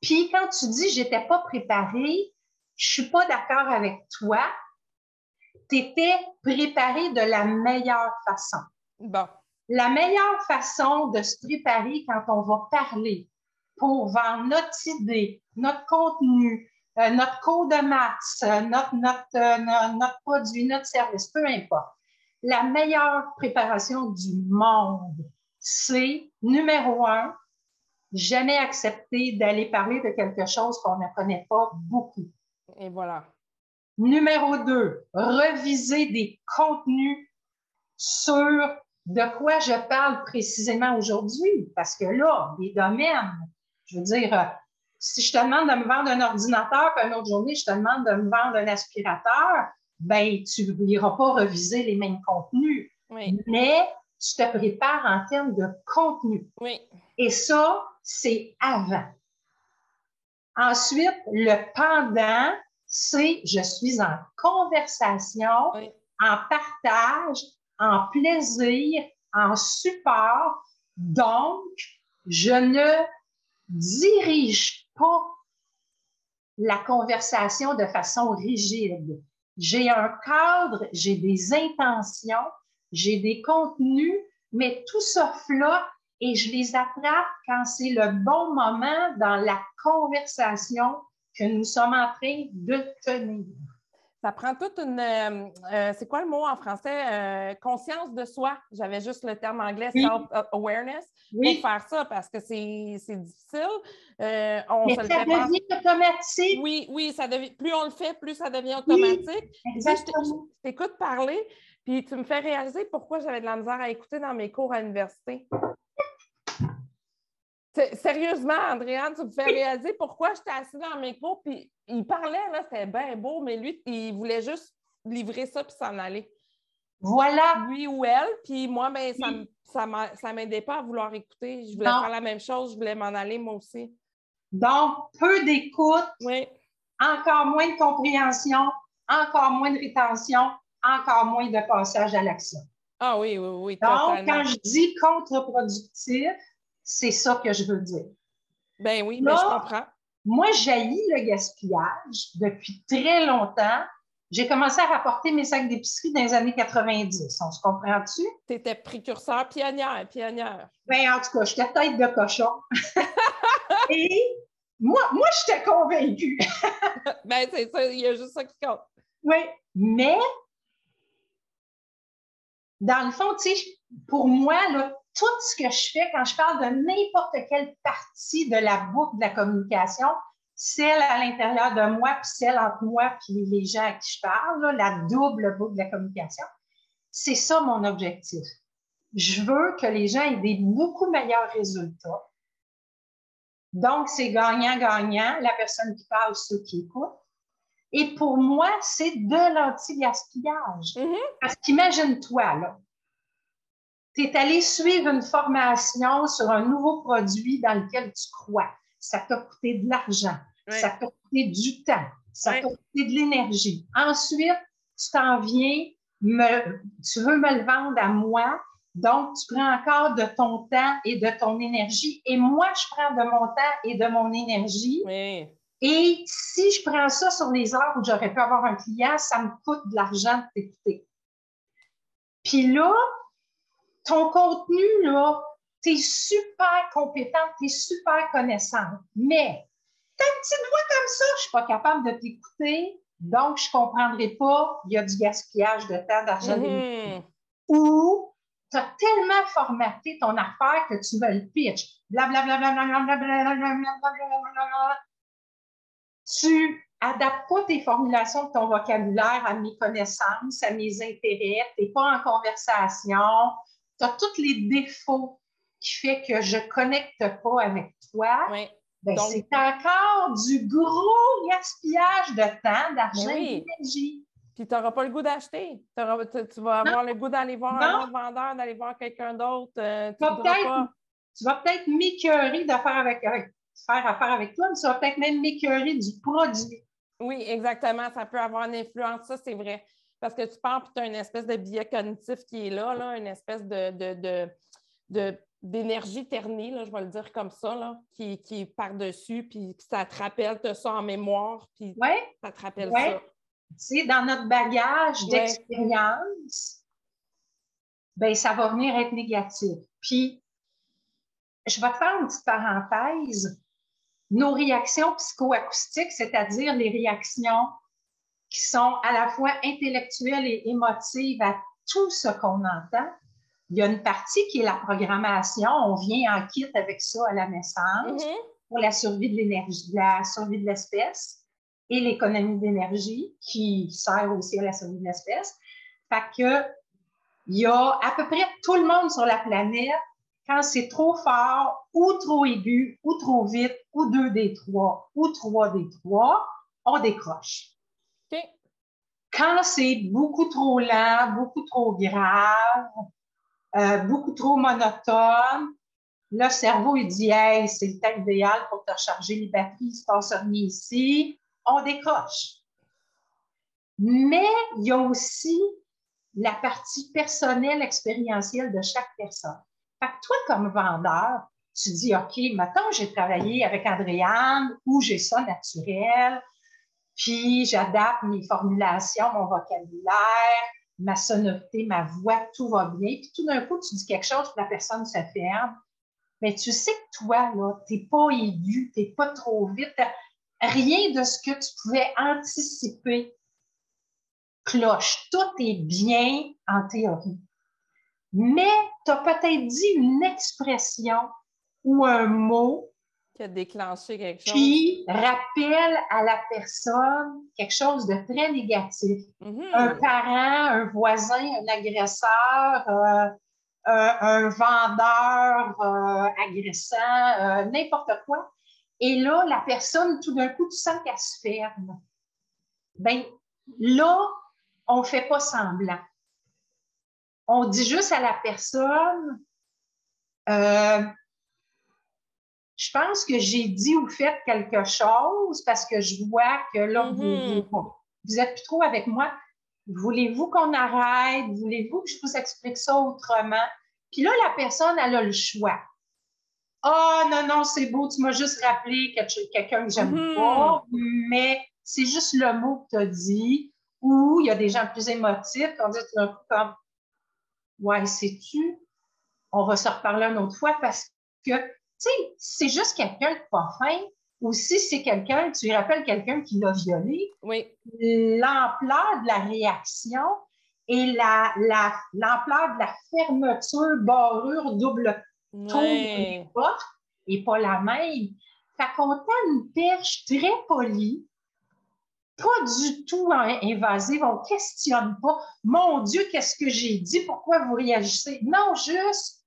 Puis quand tu dis j'étais pas préparée, je suis pas d'accord avec toi, tu étais préparé de la meilleure façon. Bon. La meilleure façon de se préparer quand on va parler pour vendre notre idée, notre contenu, euh, notre code de maths, euh, notre, notre, euh, notre produit, notre service, peu importe la meilleure préparation du monde, c'est numéro un, jamais accepter d'aller parler de quelque chose qu'on ne connaît pas beaucoup. Et voilà. Numéro deux, reviser des contenus sur de quoi je parle précisément aujourd'hui? Parce que là, les domaines, je veux dire, si je te demande de me vendre un ordinateur, puis une autre journée, je te demande de me vendre un aspirateur, ben, tu n'iras pas reviser les mêmes contenus. Mais tu te prépares en termes de contenu. Oui. Et ça, c'est avant. Ensuite, le pendant, c'est je suis en conversation, en partage, en plaisir, en support. Donc, je ne dirige pas la conversation de façon rigide. J'ai un cadre, j'ai des intentions, j'ai des contenus, mais tout ça flotte et je les attrape quand c'est le bon moment dans la conversation que nous sommes en train de tenir. Ça prend toute une. Euh, euh, c'est quoi le mot en français? Euh, conscience de soi. J'avais juste le terme anglais, self-awareness, pour faire ça parce que c'est difficile. on Mais ça devient automatique. Oui, oui, ça devient, plus on le fait, plus ça devient automatique. je t'écoute parler, puis tu me fais réaliser pourquoi j'avais de la misère à écouter dans mes cours à l'université. Sérieusement, Andréane, tu me fais réaliser pourquoi j'étais assise dans mes cours, puis il parlait, là, c'était bien beau, mais lui, il voulait juste livrer ça puis s'en aller. Voilà. Lui ou elle, puis moi, ben, ça ne m'aidait pas à vouloir écouter. Je voulais faire la même chose, je voulais m'en aller moi aussi. Donc, peu d'écoute, oui. encore moins de compréhension, encore moins de rétention, encore moins de passage à l'action. Ah oui, oui, oui. Donc, quand je dis contre-productif, c'est ça que je veux dire. Ben oui, mais je comprends. Moi, j'haïs le gaspillage depuis très longtemps. J'ai commencé à rapporter mes sacs d'épicerie dans les années 90. On se comprend-tu? Tu étais précurseur, pionnière, pionnière. Ben, en tout cas, j'étais tête de cochon. (laughs) Et moi, moi j'étais convaincue. (laughs) ben, c'est ça, il y a juste ça qui compte. Oui, mais dans le fond, tu sais, pour moi, tout ce que je fais quand je parle de n'importe quelle partie de la boucle de la communication, celle à l'intérieur de moi, puis celle entre moi puis les gens à qui je parle, la double boucle de la communication, c'est ça mon objectif. Je veux que les gens aient des beaucoup meilleurs résultats. Donc, c'est gagnant-gagnant, la personne qui parle, ceux qui écoutent. Et pour moi, c'est de l'anti-gaspillage. Mhm. Parce qu'imagine-toi, là, tu es allé suivre une formation sur un nouveau produit dans lequel tu crois. Ça t'a coûté de l'argent, ça t'a coûté du temps, ça t'a coûté de l'énergie. Ensuite, tu t'en viens, me, tu veux me le vendre à moi, donc tu prends encore de ton temps et de ton énergie. Et moi, je prends de mon temps et de mon énergie. Oui. Et si je prends ça sur les heures où j'aurais pu avoir un client, ça me coûte de l'argent de t'écouter. Puis là, ton contenu, là, tu es super compétente, tu es super connaissante. Mais ta petite voix comme ça, je suis pas capable de t'écouter, donc je comprendrai pas, il y a du gaspillage de temps, d'argent, Mhm. ou tu as tellement formaté ton affaire que tu me le pitch. Blablabla. Tu adaptes pas tes formulations de ton vocabulaire à mes connaissances, à mes intérêts. Tu n'es pas en conversation. Tu as tous les défauts qui fait que je connecte pas avec toi. Oui. Ben, Donc- c'est encore du gros gaspillage de temps, d'argent Ben et d'énergie. Puis tu n'auras pas le goût d'acheter. Tu, vas avoir le goût d'aller voir un autre vendeur, d'aller voir quelqu'un d'autre. euh, tu pas. tu vas peut-être m'écœurer de faire avec, avec- faire affaire avec toi, mais tu vas peut-être même m'écœurer du produit. Oui, exactement. Ça peut avoir une influence, ça, c'est vrai. Parce que tu pars, puis tu as une espèce de biais cognitif qui est là, là une espèce de, de, de- d'énergie ternée, là, je vais le dire comme ça, là, qui, qui est par-dessus, puis ça te rappelle, tu ça en mémoire, puis ça te rappelle Ouais. ça. tu sais, dans notre bagage Ouais. d'expérience, ben, ça va venir être négatif. Puis, je vais te faire une petite parenthèse. Nos réactions psychoacoustiques, c'est-à-dire les réactions qui sont à la fois intellectuelles et émotives à tout ce qu'on entend, il y a une partie qui est la programmation. On vient en kit avec ça à la naissance Mhm. pour la survie de l'énergie, la survie de l'espèce et l'économie d'énergie qui sert aussi à la survie de l'espèce. Fait que il y a à peu près tout le monde sur la planète, quand c'est trop fort ou trop aigu ou trop vite ou deux des trois ou trois des trois, on décroche. Quand c'est beaucoup trop lent, beaucoup trop grave, euh, beaucoup trop monotone, le cerveau, il dit Hey, c'est le temps idéal pour te recharger les batteries, il se ici. On décroche. Mais il y a aussi la partie personnelle, expérientielle de chaque personne. Fait que toi, comme vendeur, tu dis OK, maintenant j'ai travaillé avec Andréane ou j'ai ça naturel, puis j'adapte mes formulations, mon vocabulaire, ma sonorité, ma voix, tout va bien. Puis tout d'un coup, tu dis quelque chose, la personne se ferme. Mais tu sais que toi, là, t'es pas aigu, t'es pas trop vite. Rien de ce que tu pouvais anticiper cloche. Tout est bien en théorie. Mais tu as peut-être dit une expression ou un mot Qui a déclenché quelque chose. qui rappelle à la personne quelque chose de très négatif. Mhm. Un parent, un voisin, un agresseur, euh, un, un vendeur euh, agressant, euh, n'importe quoi. Et là, la personne, tout d'un coup, tu sens qu'elle se ferme. Ben là, on ne fait pas semblant. On dit juste à la personne, je pense que j'ai dit ou fait quelque chose parce que je vois que là, vous- Mhm. vous, vous êtes plus trop avec moi. Voulez-vous qu'on arrête? Voulez-vous que je vous explique ça autrement? Puis là, la personne, elle a le choix. Ah, non, non, c'est beau, tu m'as juste rappelé quelqu'un que j'aime Mhm. pas, mais c'est juste le mot que tu as dit. Ou il y a des gens plus émotifs qui ont dit tout d'un coup comme Ouais, sais-tu, on va se reparler une autre fois parce que, sais, c'est juste quelqu'un de pas fin. Ou si c'est quelqu'un, tu lui rappelles quelqu'un qui l'a violé, Oui. l'ampleur de la réaction et la, la, l'ampleur de la fermeture, barrure, double tour Ouais. des portes n'est pas la même. Fait qu'on tend une perche très polie, pas du tout in- invasive, on questionne pas. Mon Dieu, qu'est-ce que j'ai dit? Pourquoi vous réagissez? Non, juste,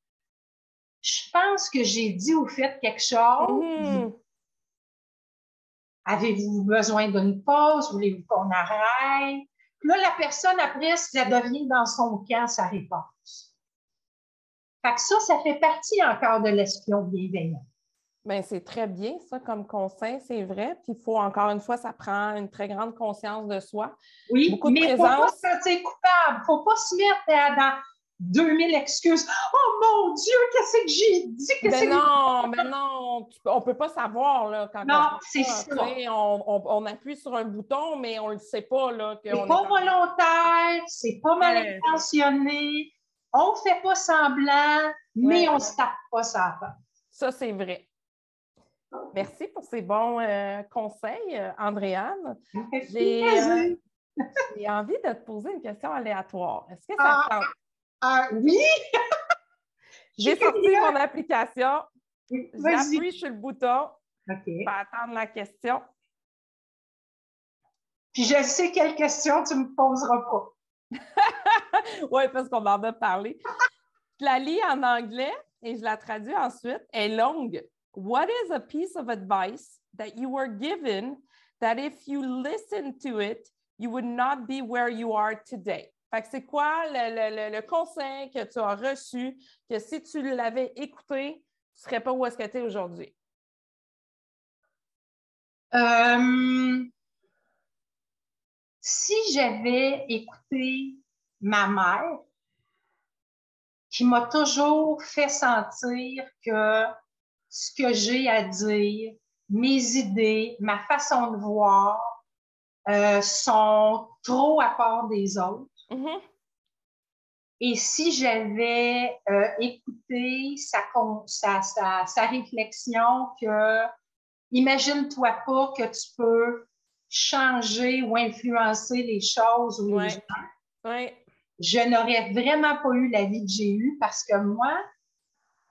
je pense que j'ai dit ou fait quelque chose. Mhm. Avez-vous besoin d'une pause? Voulez-vous qu'on arrête? là, la personne, après, ça devient dans son camp sa réponse. Fait que ça, ça fait partie encore de l'espion bienveillant. Bien, c'est très bien, ça, comme conseil, c'est vrai. Puis, il faut, encore une fois, ça prend une très grande conscience de soi. Oui, Beaucoup de mais il ne faut pas se sentir coupable. Il ne faut pas se mettre dans 2000 excuses. Oh mon Dieu, qu'est-ce que j'ai dit? Ben non, mais ben non, on ne peut pas savoir là, quand non, c'est ça. On, on, appuie sur un bouton, mais on ne le sait pas. Là, c'est pas volontaire, c'est pas mal intentionné. On ne fait pas semblant, mais on ne se tape pas ça. Ça, c'est vrai. Merci pour ces bons euh, conseils, euh, Andréane. Euh, j'ai envie de te poser une question aléatoire. Est-ce que ça ah, ah, oui! (laughs) J'ai sorti mon application. J'appuie sur le bouton. OK. Je vais attendre la question. Puis je sais quelle question tu ne me poseras pas. (laughs) oui, parce qu'on en a parlé. je la lis en anglais et je la traduis ensuite. Elle est longue. What is a piece of advice that you were given that if you listened to it, you would not be where you are today? Fait que c'est quoi le, conseil que tu as reçu que si tu l'avais écouté, tu ne serais pas où est-ce que tu es aujourd'hui? Euh, si j'avais écouté ma mère, qui m'a toujours fait sentir que ce que j'ai à dire, mes idées, ma façon de voir euh, sont trop à part des autres. Mm-hmm. Et si j'avais euh, écouté sa, sa, sa, réflexion que imagine-toi pas que tu peux changer ou influencer les choses ou les gens, je n'aurais vraiment pas eu la vie que j'ai eue parce que moi,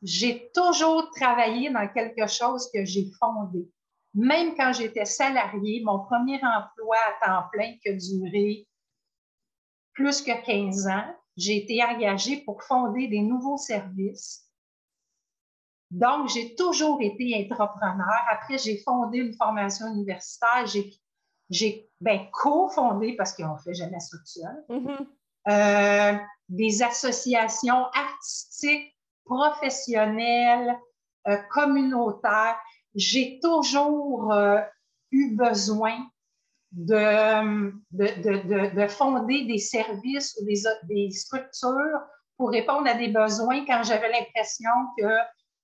j'ai toujours travaillé dans quelque chose que j'ai fondé. Même quand j'étais salariée, mon premier emploi à temps plein qui a duré plus que 15 ans, j'ai été engagée pour fonder des nouveaux services. Donc, j'ai toujours été entrepreneur. Après, j'ai fondé une formation universitaire. J'ai, j'ai ben, co-fondé, parce qu'on ne fait jamais ça tout mm-hmm. euh, des associations artistiques professionnelle, euh, communautaire, j'ai toujours euh, eu besoin de, de, de, fonder des services ou des, des, structures pour répondre à des besoins quand j'avais l'impression que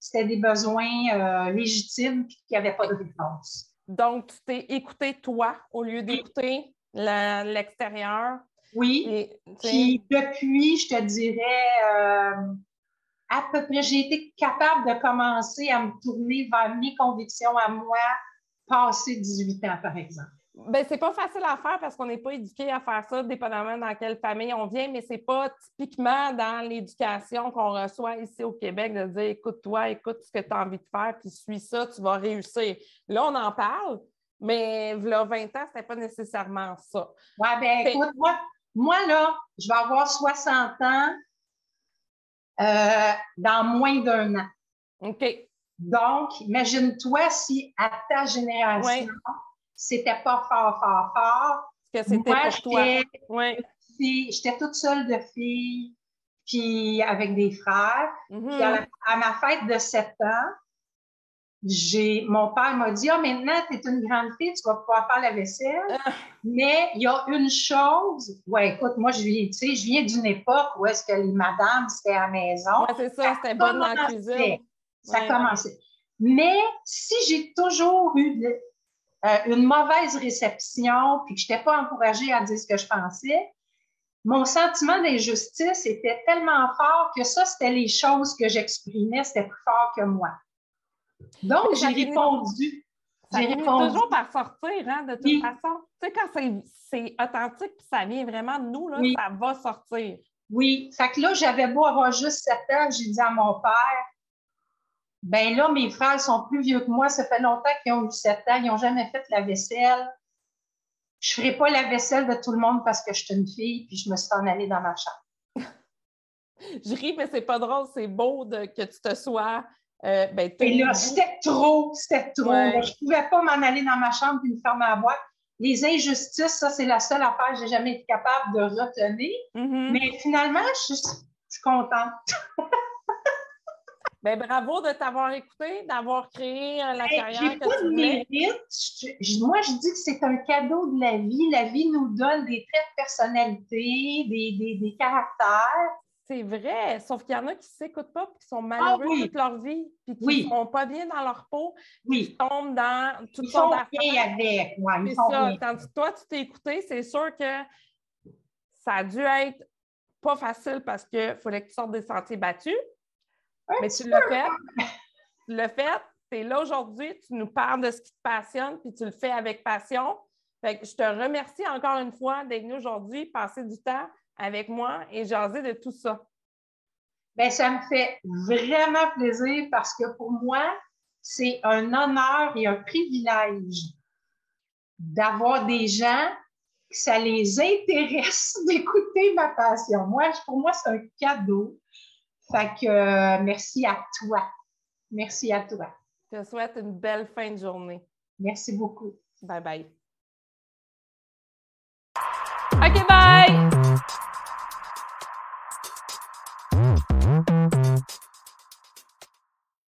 c'était des besoins euh, légitimes et qu'il n'y avait pas de réponse. Donc, tu t'es écouté toi au lieu d'écouter l'extérieur? Oui. Et, puis depuis, je te dirais, à peu près, j'ai été capable de commencer à me tourner vers mes convictions à moi, passé 18 ans, par exemple. Ben, c'est pas facile à faire parce qu'on n'est pas éduqué à faire ça, dépendamment dans quelle famille on vient, mais c'est pas typiquement dans l'éducation qu'on reçoit ici au Québec de dire écoute-toi, écoute ce que tu as envie de faire, puis suis ça, tu vas réussir. Là, on en parle, mais là, 20 ans, c'était pas nécessairement ça. Oui, ben écoute, moi, moi, là, je vais avoir 60 ans euh, dans moins d'un an. OK. Donc, imagine-toi si à ta génération, c'était pas fort, fort, fort. Que c'était pour toi. Oui. J'étais toute seule de fille, puis avec des frères. Mm-hmm. à, à, ma fête de 7 ans, j'ai, mon père m'a dit, ah, maintenant, tu es une grande fille, tu vas pouvoir faire la vaisselle. Ah. Mais il y a une chose, ouais, écoute, moi, je viens, tu sais, je viens d'une époque où est-ce que les madames, c'était à la maison. C'est ça, c'était bonne dans la cuisine. Ça commençait. Mais si j'ai toujours eu euh, une mauvaise réception, puis que je n'étais pas encouragée à dire ce que je pensais, mon sentiment d'injustice était tellement fort que ça, c'était les choses que j'exprimais, c'était plus fort que moi. Donc, j'ai répondu. J'ai répondu. toujours par sortir, hein, de toute façon. Tu sais, quand c'est authentique et ça vient vraiment de nous, là, ça va sortir. Oui. Fait que là, j'avais beau avoir juste 7 ans, j'ai dit à mon père, ben là, mes frères sont plus vieux que moi, ça fait longtemps qu'ils ont eu 7 ans, ils n'ont jamais fait la vaisselle. Je ne ferai pas la vaisselle de tout le monde parce que je suis une fille, puis je me suis en allée dans ma chambre. (laughs) je ris, mais c'est pas drôle, c'est beau de, que tu te sois Euh, ben, Et là, c'était trop, c'était trop. Je ne pouvais pas m'en aller dans ma chambre et me fermer à boîte. Les injustices, ça, c'est la seule affaire que j'ai jamais été capable de retenir. Mm-hmm. Mais finalement, je suis contente. (laughs) Ben, bravo de t'avoir écouté, d'avoir créé euh, la carrière que pas de mérite. moi, je dis que c'est un cadeau de la vie. La vie nous donne des traits de personnalité, des, des, caractères. C'est vrai, sauf qu'il y en a qui ne s'écoutent pas et qui sont ah malheureux toute leur vie, puis qui ne sont pas bien dans leur peau, oui. qui tombent dans toutes ils sortes d'affaires. avec, ouais, sont. Tandis que toi, tu t'es écouté, c'est sûr que ça a dû être pas facile parce qu'il fallait que tu sortes des sentiers battus. Mais tu l'as fait. Tu l'as fait. Tu es là aujourd'hui, tu nous parles de ce qui te passionne, puis tu le fais avec passion. Fait que je te remercie encore une fois d'être venu aujourd'hui, passer du temps avec moi et jaser de tout ça. Bien, ça me fait vraiment plaisir parce que pour moi, c'est un honneur et un privilège d'avoir des gens que ça les intéresse (laughs) d'écouter ma passion. Moi, pour moi, c'est un cadeau. Fait que euh, merci à toi. Merci à toi. Je te souhaite une belle fin de journée. Merci beaucoup. Bye bye. OK, bye!